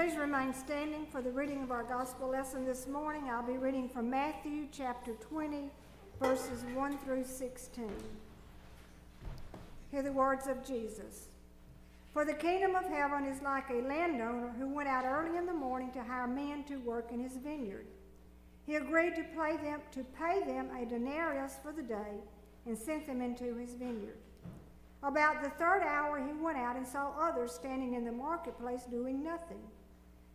Please remain standing for the reading of our gospel lesson this morning. I'll be reading from Matthew chapter 20, verses 1 through 16. Hear the words of Jesus. For the kingdom of heaven is like a landowner who went out early in the morning to hire men to work in his vineyard. He agreed to pay them, to pay them a denarius for the day and sent them into his vineyard. About the third hour, he went out and saw others standing in the marketplace doing nothing.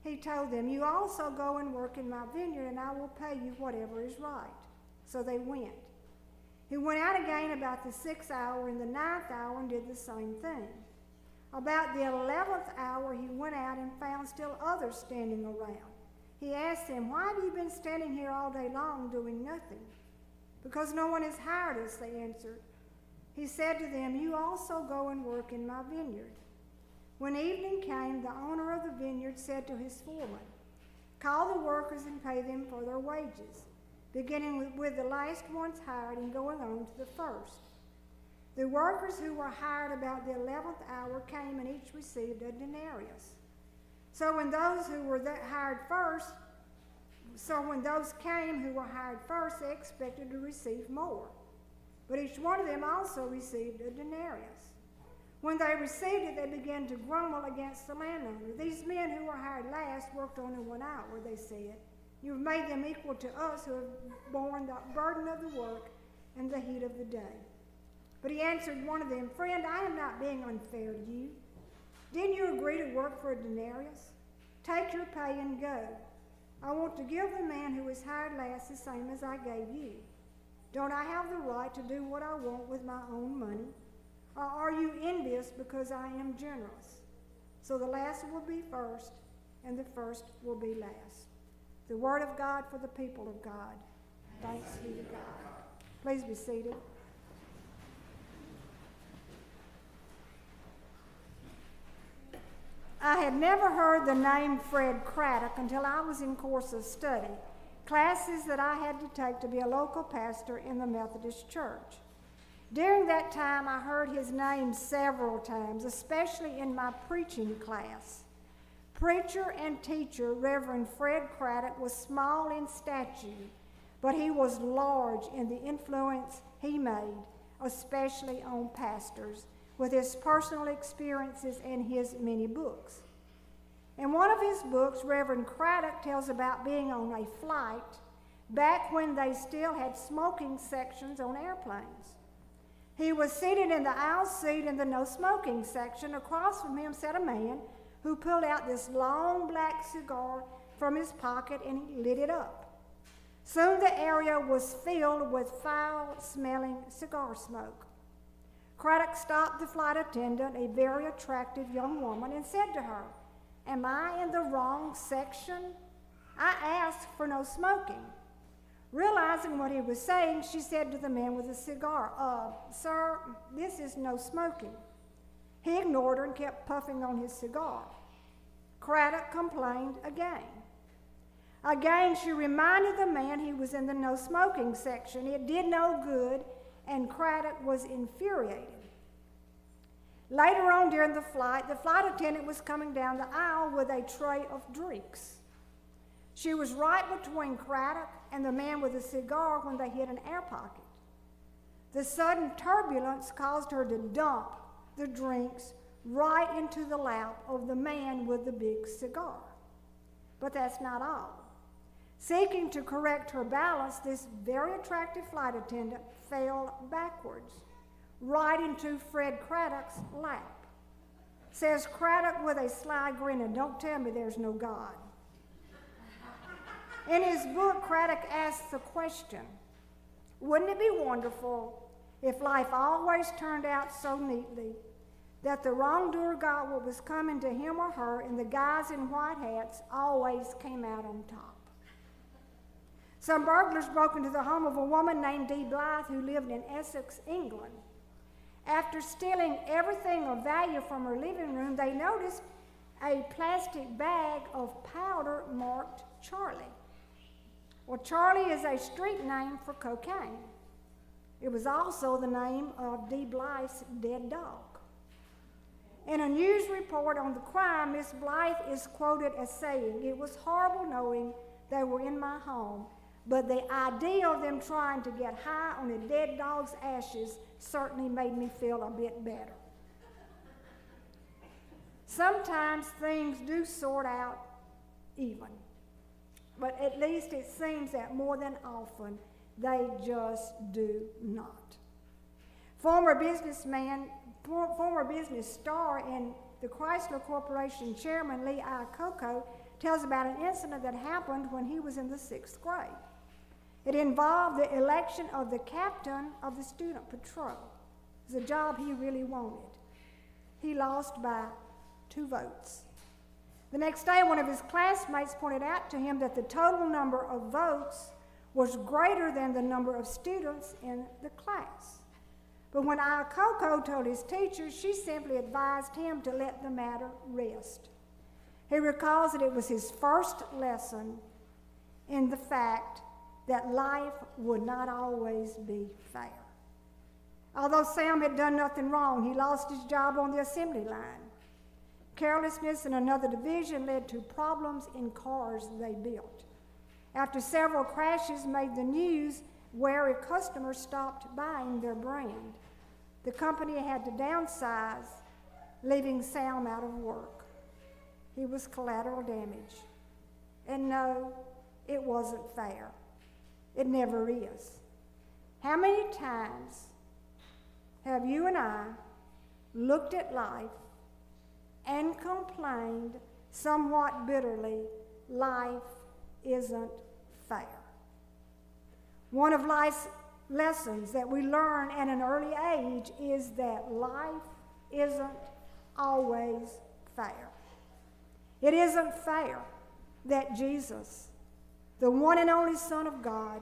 He told them, You also go and work in my vineyard, and I will pay you whatever is right. So they went. He went out again about the sixth hour and the ninth hour and did the same thing. About the eleventh hour, he went out and found still others standing around. He asked them, Why have you been standing here all day long doing nothing? Because no one has hired us, they answered. He said to them, You also go and work in my vineyard. When evening came, the owner of the vineyard said to his foreman, Call the workers and pay them for their wages, beginning with, the last ones hired and going on to the first. The workers who were hired about the eleventh hour came and each received a denarius. So when those who were hired first, so when those came who were hired first, they expected to receive more. But each one of them also received a denarius. When they received it, they began to grumble against the landowner. These men who were hired last worked only one hour, where they said. You've made them equal to us who have borne the burden of the work and the heat of the day. But he answered one of them, Friend, I am not being unfair to you. Didn't you agree to work for a denarius? Take your pay and go. I want to give the man who was hired last the same as I gave you. Don't I have the right to do what I want with my own money? Or are you envious because I am generous? So the last will be first, and the first will be last. The word of God for the people of God. Thanks be to God. Please be seated. I had never heard the name Fred Craddock until I was in course of study classes that I had to take to be a local pastor in the Methodist Church. During that time, I heard his name several times, especially in my preaching class. Preacher and teacher Reverend Fred Craddock was small in stature, but he was large in the influence he made, especially on pastors, with his personal experiences and his many books. In one of his books, Reverend Craddock tells about being on a flight back when they still had smoking sections on airplanes. He was seated in the aisle seat in the no smoking section. Across from him sat a man who pulled out this long black cigar from his pocket and he lit it up. Soon the area was filled with foul smelling cigar smoke. Craddock stopped the flight attendant, a very attractive young woman, and said to her, Am I in the wrong section? I asked for no smoking. Realizing what he was saying, she said to the man with the cigar, uh, Sir, this is no smoking. He ignored her and kept puffing on his cigar. Craddock complained again. Again, she reminded the man he was in the no smoking section. It did no good, and Craddock was infuriated. Later on during the flight, the flight attendant was coming down the aisle with a tray of drinks. She was right between Craddock and the man with the cigar when they hit an air pocket. The sudden turbulence caused her to dump the drinks right into the lap of the man with the big cigar. But that's not all. Seeking to correct her balance, this very attractive flight attendant fell backwards right into Fred Craddock's lap. Says Craddock with a sly grin, and don't tell me there's no God. In his book, Craddock asks the question Wouldn't it be wonderful if life always turned out so neatly that the wrongdoer got what was coming to him or her, and the guys in white hats always came out on top? Some burglars broke into the home of a woman named Dee Blythe who lived in Essex, England. After stealing everything of value from her living room, they noticed a plastic bag of powder marked Charlie. Well, Charlie is a street name for cocaine. It was also the name of Dee Blythe's dead dog. In a news report on the crime, Miss Blythe is quoted as saying, It was horrible knowing they were in my home, but the idea of them trying to get high on a dead dog's ashes certainly made me feel a bit better. Sometimes things do sort out even, but at least it seems that more than often they just do not. Former businessman, former business star and the Chrysler Corporation chairman Lee Iacocca tells about an incident that happened when he was in the sixth grade. It involved the election of the captain of the student patrol. It was a job he really wanted. He lost by two votes. The next day, one of his classmates pointed out to him that the total number of votes was greater than the number of students in the class. But when Iacocca told his teacher, she simply advised him to let the matter rest. He recalls that it was his first lesson in the fact that life would not always be fair. Although Sam had done nothing wrong, he lost his job on the assembly line. Carelessness in another division led to problems in cars they built. After several crashes made the news, wary customers stopped buying their brand. The company had to downsize, leaving Sam out of work. He was collateral damage. And no, it wasn't fair. It never is. How many times have you and I looked at life and complained somewhat bitterly, life isn't fair? One of life's lessons that we learn at an early age is that life isn't always fair. It isn't fair that Jesus the one and only Son of God,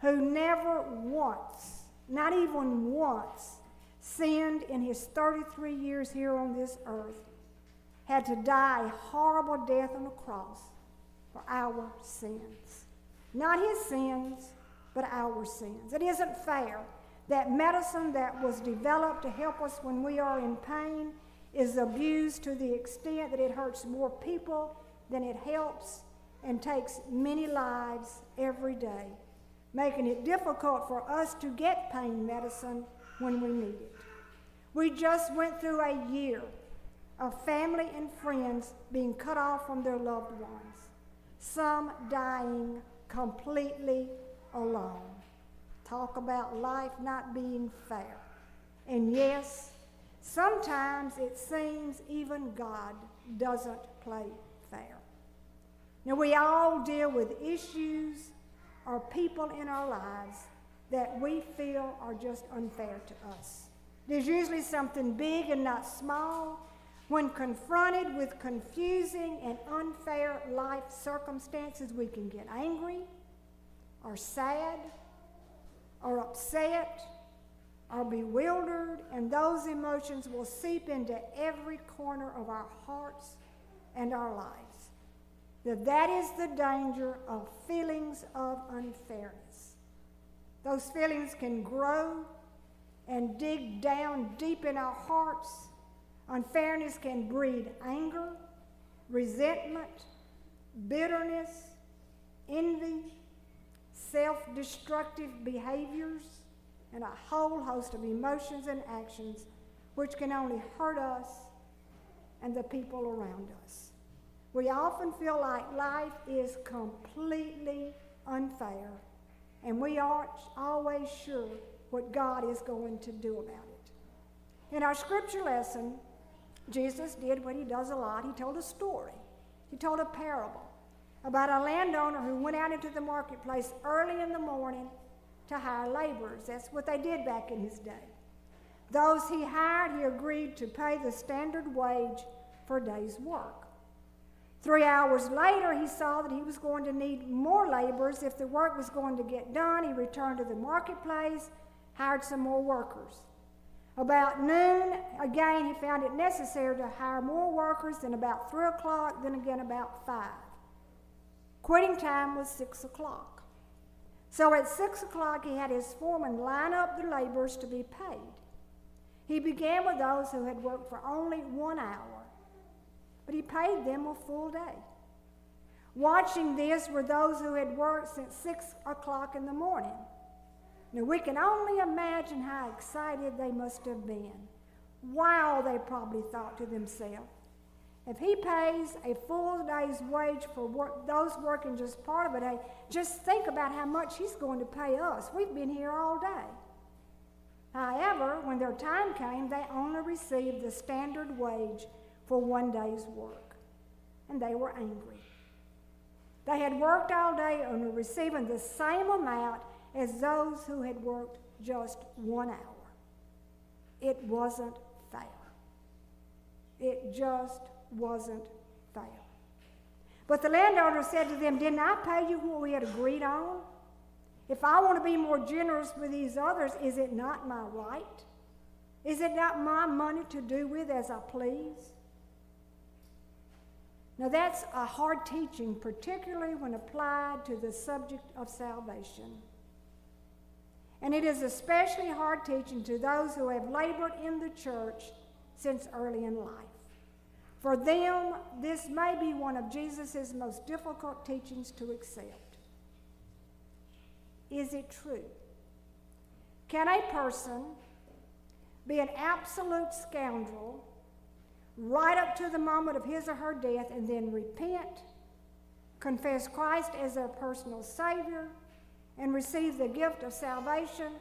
who never once, not even once, sinned in his 33 years here on this earth, had to die a horrible death on the cross for our sins. Not his sins, but our sins. It isn't fair that medicine that was developed to help us when we are in pain is abused to the extent that it hurts more people than it helps and takes many lives every day, making it difficult for us to get pain medicine when we need it. We just went through a year of family and friends being cut off from their loved ones, some dying completely alone. Talk about life not being fair. And yes, sometimes it seems even God doesn't play fair. Now, we all deal with issues or people in our lives that we feel are just unfair to us. There's usually something big and not small. When confronted with confusing and unfair life circumstances, we can get angry or sad or upset or bewildered, and those emotions will seep into every corner of our hearts and our lives that that is the danger of feelings of unfairness. Those feelings can grow and dig down deep in our hearts. Unfairness can breed anger, resentment, bitterness, envy, self destructive behaviors, and a whole host of emotions and actions which can only hurt us and the people around us. We often feel like life is completely unfair, and we aren't always sure what God is going to do about it. In our scripture lesson, Jesus did what he does a lot. He told a story, he told a parable about a landowner who went out into the marketplace early in the morning to hire laborers. That's what they did back in his day. Those he hired, he agreed to pay the standard wage for a day's work. Three hours later, he saw that he was going to need more laborers. If the work was going to get done, he returned to the marketplace, hired some more workers. About noon, again, he found it necessary to hire more workers. Then about 3 o'clock, then again about 5. Quitting time was 6 o'clock. So at 6 o'clock, he had his foreman line up the laborers to be paid. He began with those who had worked for only one hour, but he paid them a full day. Watching this were those who had worked since 6 o'clock in the morning. Now, we can only imagine how excited they must have been. Wow, they probably thought to themselves. If he pays a full day's wage for work, those working just part of a day, just think about how much he's going to pay us. We've been here all day. However, when their time came, they only received the standard wage for one day's work, and they were angry. They had worked all day and were receiving the same amount as those who had worked just one hour. It wasn't fair. It just wasn't fair. But the landowner said to them, Didn't I pay you what we had agreed on? If I want to be more generous with these others, is it not my right? Is it not my money to do with as I please? Now, that's a hard teaching, particularly when applied to the subject of salvation. And it is especially hard teaching to those who have labored in the church since early in life. For them, this may be one of Jesus' most difficult teachings to accept. Is it true? Can a person be an absolute scoundrel right up to the moment of his or her death and then repent, confess Christ as their personal Savior, and receive the gift of salvation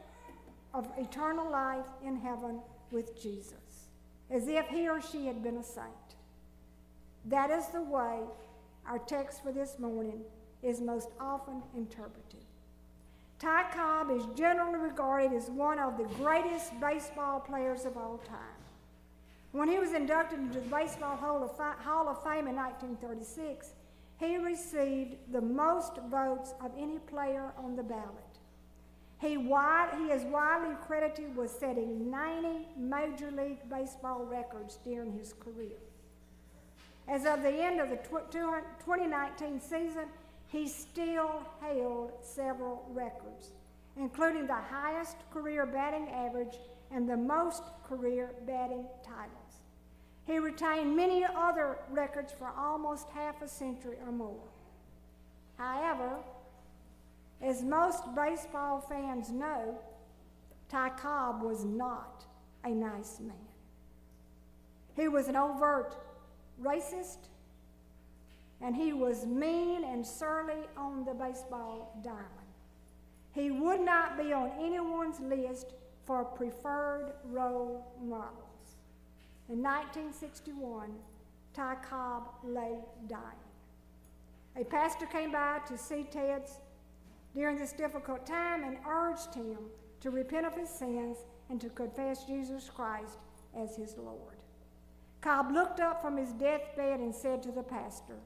of eternal life in heaven with Jesus, as if he or she had been a saint. That is the way our text for this morning is most often interpreted. Ty Cobb is generally regarded as one of the greatest baseball players of all time. When he was inducted into the Baseball Hall of, Fame in 1936, he received the most votes of any player on the ballot. He, wide, he is widely credited with setting 90 Major League Baseball records during his career. As of the end of the 2019 season, he still held several records, including the highest career batting average and the most career batting titles. He retained many other records for almost half a century or more. However, as most baseball fans know, Ty Cobb was not a nice man. He was an overt racist, and he was mean and surly on the baseball diamond. He would not be on anyone's list for preferred role model. In 1961, Ty Cobb lay dying. A pastor came by to see Ted's during this difficult time and urged him to repent of his sins and to confess Jesus Christ as his Lord. Cobb looked up from his deathbed and said to the pastor,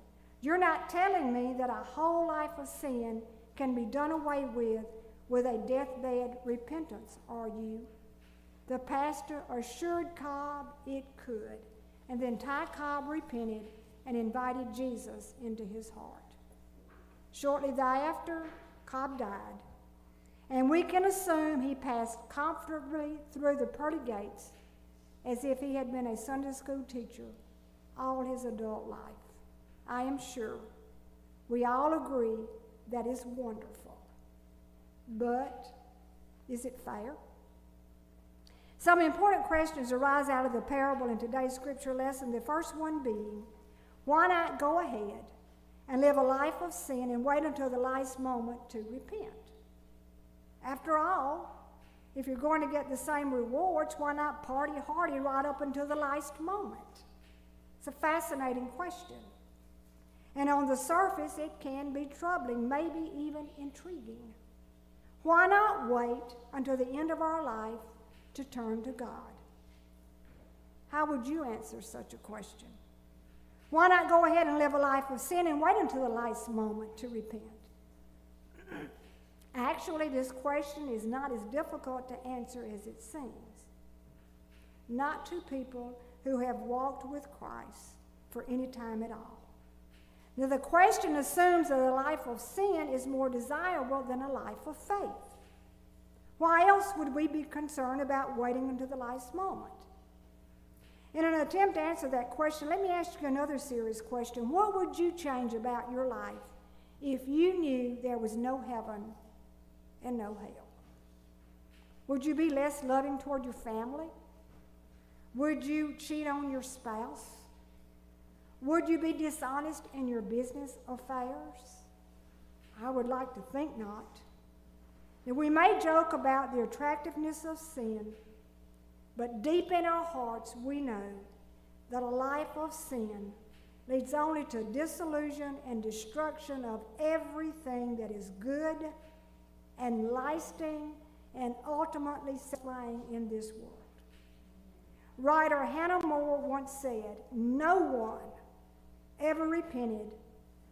You're not telling me that a whole life of sin can be done away with with a deathbed repentance, are you? The pastor assured Cobb it could, and then Ty Cobb repented and invited Jesus into his heart. Shortly thereafter, Cobb died, and we can assume he passed comfortably through the pearly gates as if he had been a Sunday school teacher all his adult life. I am sure we all agree that is wonderful. But is it fair? Some important questions arise out of the parable in today's scripture lesson. The first one being, why not go ahead and live a life of sin and wait until the last moment to repent? After all, if you're going to get the same rewards, why not party hardy right up until the last moment? It's a fascinating question. And on the surface, it can be troubling, maybe even intriguing. Why not wait until the end of our life to turn to God? How would you answer such a question? Why not go ahead and live a life of sin and wait until the last moment to repent? Actually, this question is not as difficult to answer as it seems. Not to people who have walked with Christ for any time at all. Now, the question assumes that a life of sin is more desirable than a life of faith. Why else would we be concerned about waiting until the last moment? In an attempt to answer that question, let me ask you another serious question. What would you change about your life if you knew there was no heaven and no hell? Would you be less loving toward your family? Would you cheat on your spouse? Would you be dishonest in your business affairs? I would like to think not. And we may joke about the attractiveness of sin, but deep in our hearts we know that a life of sin leads only to disillusion and destruction of everything that is good and lasting and ultimately satisfying in this world. Writer Hannah More once said, No one ever repented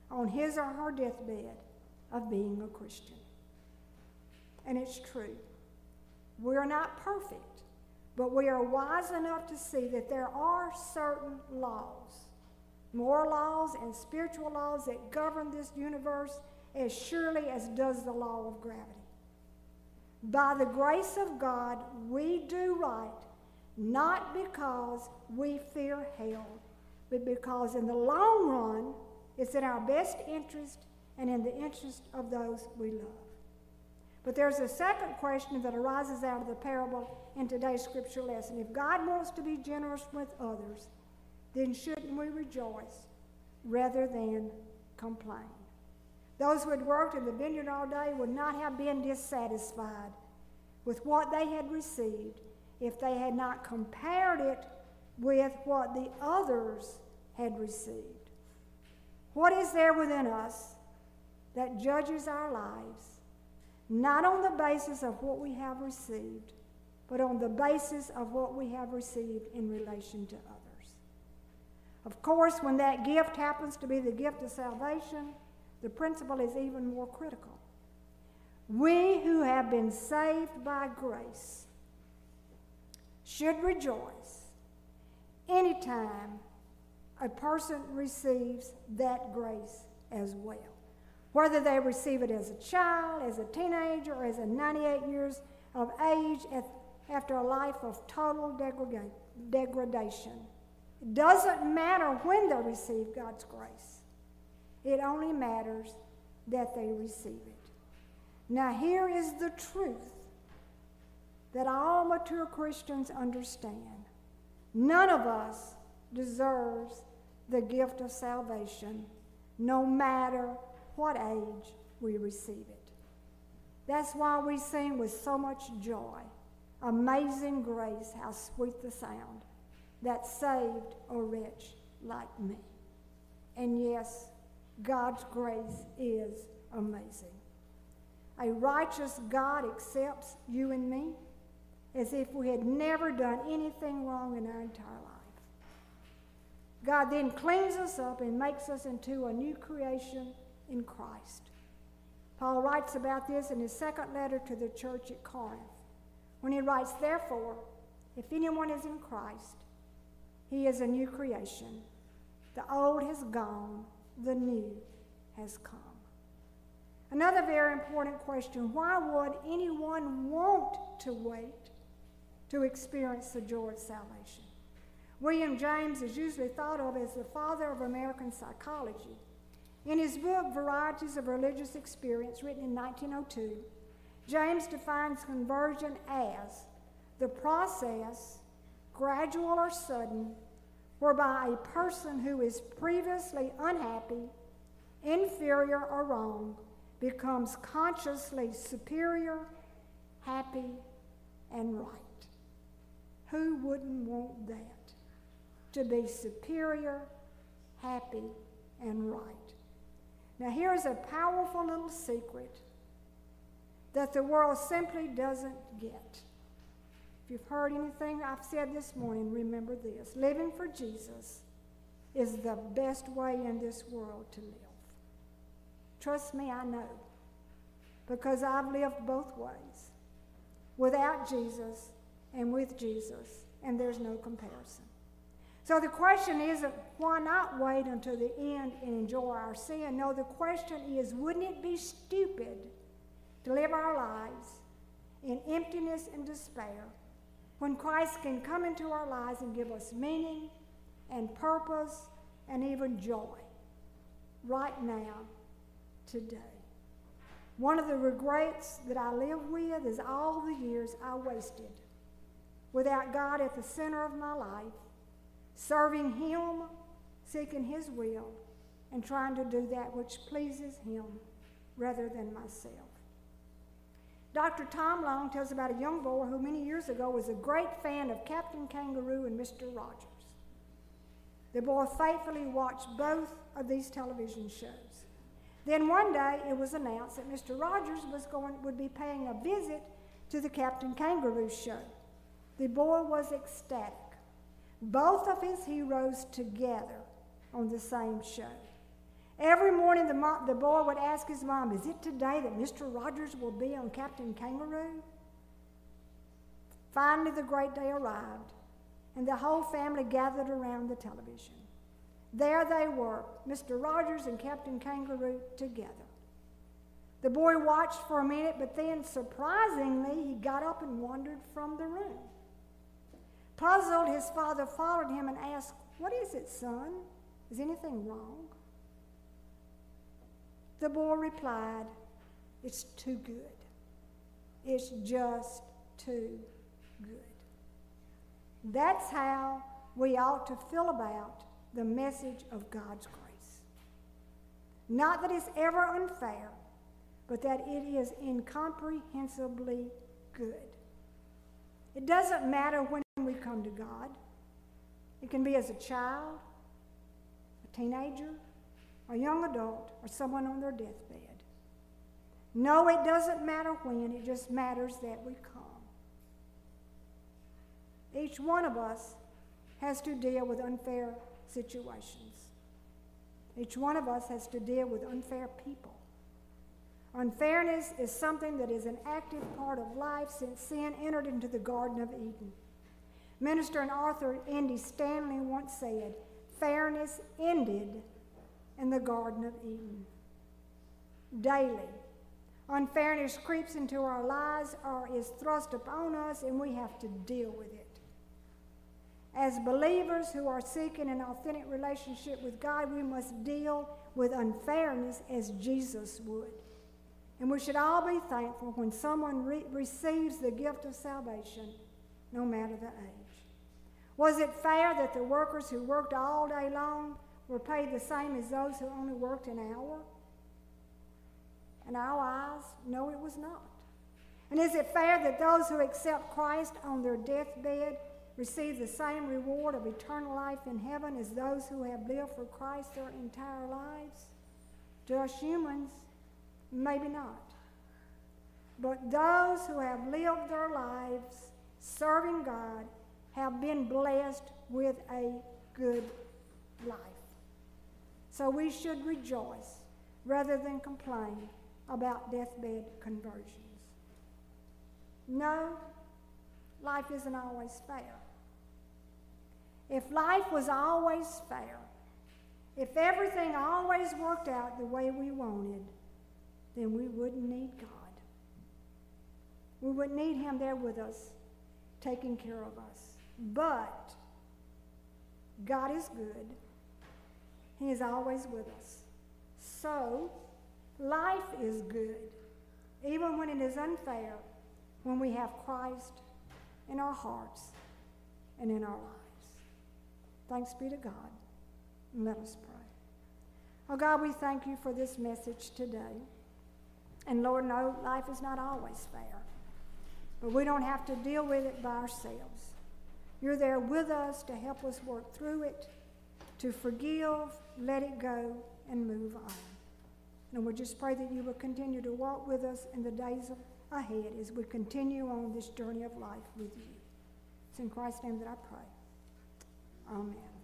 on his or her deathbed of being a Christian. And it's true. We're not perfect, but we are wise enough to see that there are certain laws, moral laws and spiritual laws that govern this universe as surely as does the law of gravity. By the grace of God, we do right, not because we fear hell, but because in the long run, it's in our best interest and in the interest of those we love. But there's a second question that arises out of the parable in today's scripture lesson. If God wants to be generous with others, then shouldn't we rejoice rather than complain? Those who had worked in the vineyard all day would not have been dissatisfied with what they had received if they had not compared it with what the others had received. What is there within us that judges our lives, not on the basis of what we have received, but on the basis of what we have received in relation to others. Of course, when that gift happens to be the gift of salvation, the principle is even more critical. We who have been saved by grace should rejoice anytime a person receives that grace as well whether they receive it as a child, as a teenager, or as a 98 years of age after a life of total degradation. It doesn't matter when they receive God's grace, it only matters that they receive it. Now, here is the truth that all mature Christians understand none of us deserves the gift of salvation, no matter what age we receive it. That's why we sing with so much joy Amazing grace, how sweet the sound that saved a wretch like me. And yes, God's grace is amazing. A righteous God accepts you and me as if we had never done anything wrong in our entire life. God then cleans us up and makes us into a new creation in Christ. Paul writes about this in his second letter to the church at Corinth when he writes, Therefore, if anyone is in Christ, he is a new creation. The old has gone, the new has come. Another very important question why would anyone want to wait to experience the joy of salvation? William James is usually thought of as the father of American psychology. In his book, Varieties of Religious Experience, written in 1902, James defines conversion as the process, gradual or sudden, whereby a person who is previously unhappy, inferior, or wrong becomes consciously superior, happy, and right. Who wouldn't want that? To be superior, happy, and right. Now, here's a powerful little secret that the world simply doesn't get. If you've heard anything I've said this morning, remember this living for Jesus is the best way in this world to live. Trust me, I know, because I've lived both ways without Jesus and with Jesus, and there's no comparison. So the question isn't why not wait until the end and enjoy our sin? No, the question is wouldn't it be stupid to live our lives in emptiness and despair, when Christ can come into our lives and give us meaning and purpose and even joy right now, today. One of the regrets that I live with is all the years I wasted without God at the center of my life, serving Him, seeking His will, and trying to do that which pleases Him rather than myself. Dr. Tom Long tells about a young boy who many years ago was a great fan of Captain Kangaroo and Mr. Rogers. The boy faithfully watched both of these television shows. Then one day it was announced that Mr. Rogers was going, would be paying a visit to the Captain Kangaroo show. The boy was ecstatic. Both of his heroes together on the same show. Every morning, the, the boy would ask his mom, Is it today that Mr. Rogers will be on Captain Kangaroo? Finally, the great day arrived, and the whole family gathered around the television. There they were, Mr. Rogers and Captain Kangaroo together. The boy watched for a minute, but then, surprisingly, he got up and wandered from the room. Puzzled, his father followed him and asked, What is it, son? Is anything wrong? The boy replied, It's too good. It's just too good. That's how we ought to feel about the message of God's grace. Not that it's ever unfair, but that it is incomprehensibly good. It doesn't matter when we come to God. It can be as a child, a teenager, a young adult, or someone on their deathbed. No, it doesn't matter when, it just matters that we come. Each one of us has to deal with unfair situations. Each one of us has to deal with unfair people. Unfairness is something that is an active part of life since sin entered into the Garden of Eden. Minister and author Andy Stanley once said, Fairness ended in the Garden of Eden. Daily, unfairness creeps into our lives or is thrust upon us, and we have to deal with it. As believers who are seeking an authentic relationship with God, we must deal with unfairness as Jesus would. And we should all be thankful when someone re- receives the gift of salvation, no matter the age. Was it fair that the workers who worked all day long were paid the same as those who only worked an hour? In our eyes, no, it was not. And is it fair that those who accept Christ on their deathbed receive the same reward of eternal life in heaven as those who have lived for Christ their entire lives? To us humans, maybe not. But those who have lived their lives serving God have been blessed with a good life. So we should rejoice rather than complain about deathbed conversions. No, life isn't always fair. If life was always fair, if everything always worked out the way we wanted, then we wouldn't need God. We wouldn't need Him there with us, taking care of us. But God is good, He is always with us. So, life is good, even when it is unfair, when we have Christ in our hearts and in our lives. Thanks be to God. let us pray. Oh God, we thank you for this message today. And Lord, no, life is not always fair. But we don't have to deal with it by ourselves. You're there with us to help us work through it, to forgive, let it go, and move on. And we just pray that you will continue to walk with us in the days ahead as we continue on this journey of life with you. It's in Christ's name that I pray. Amen.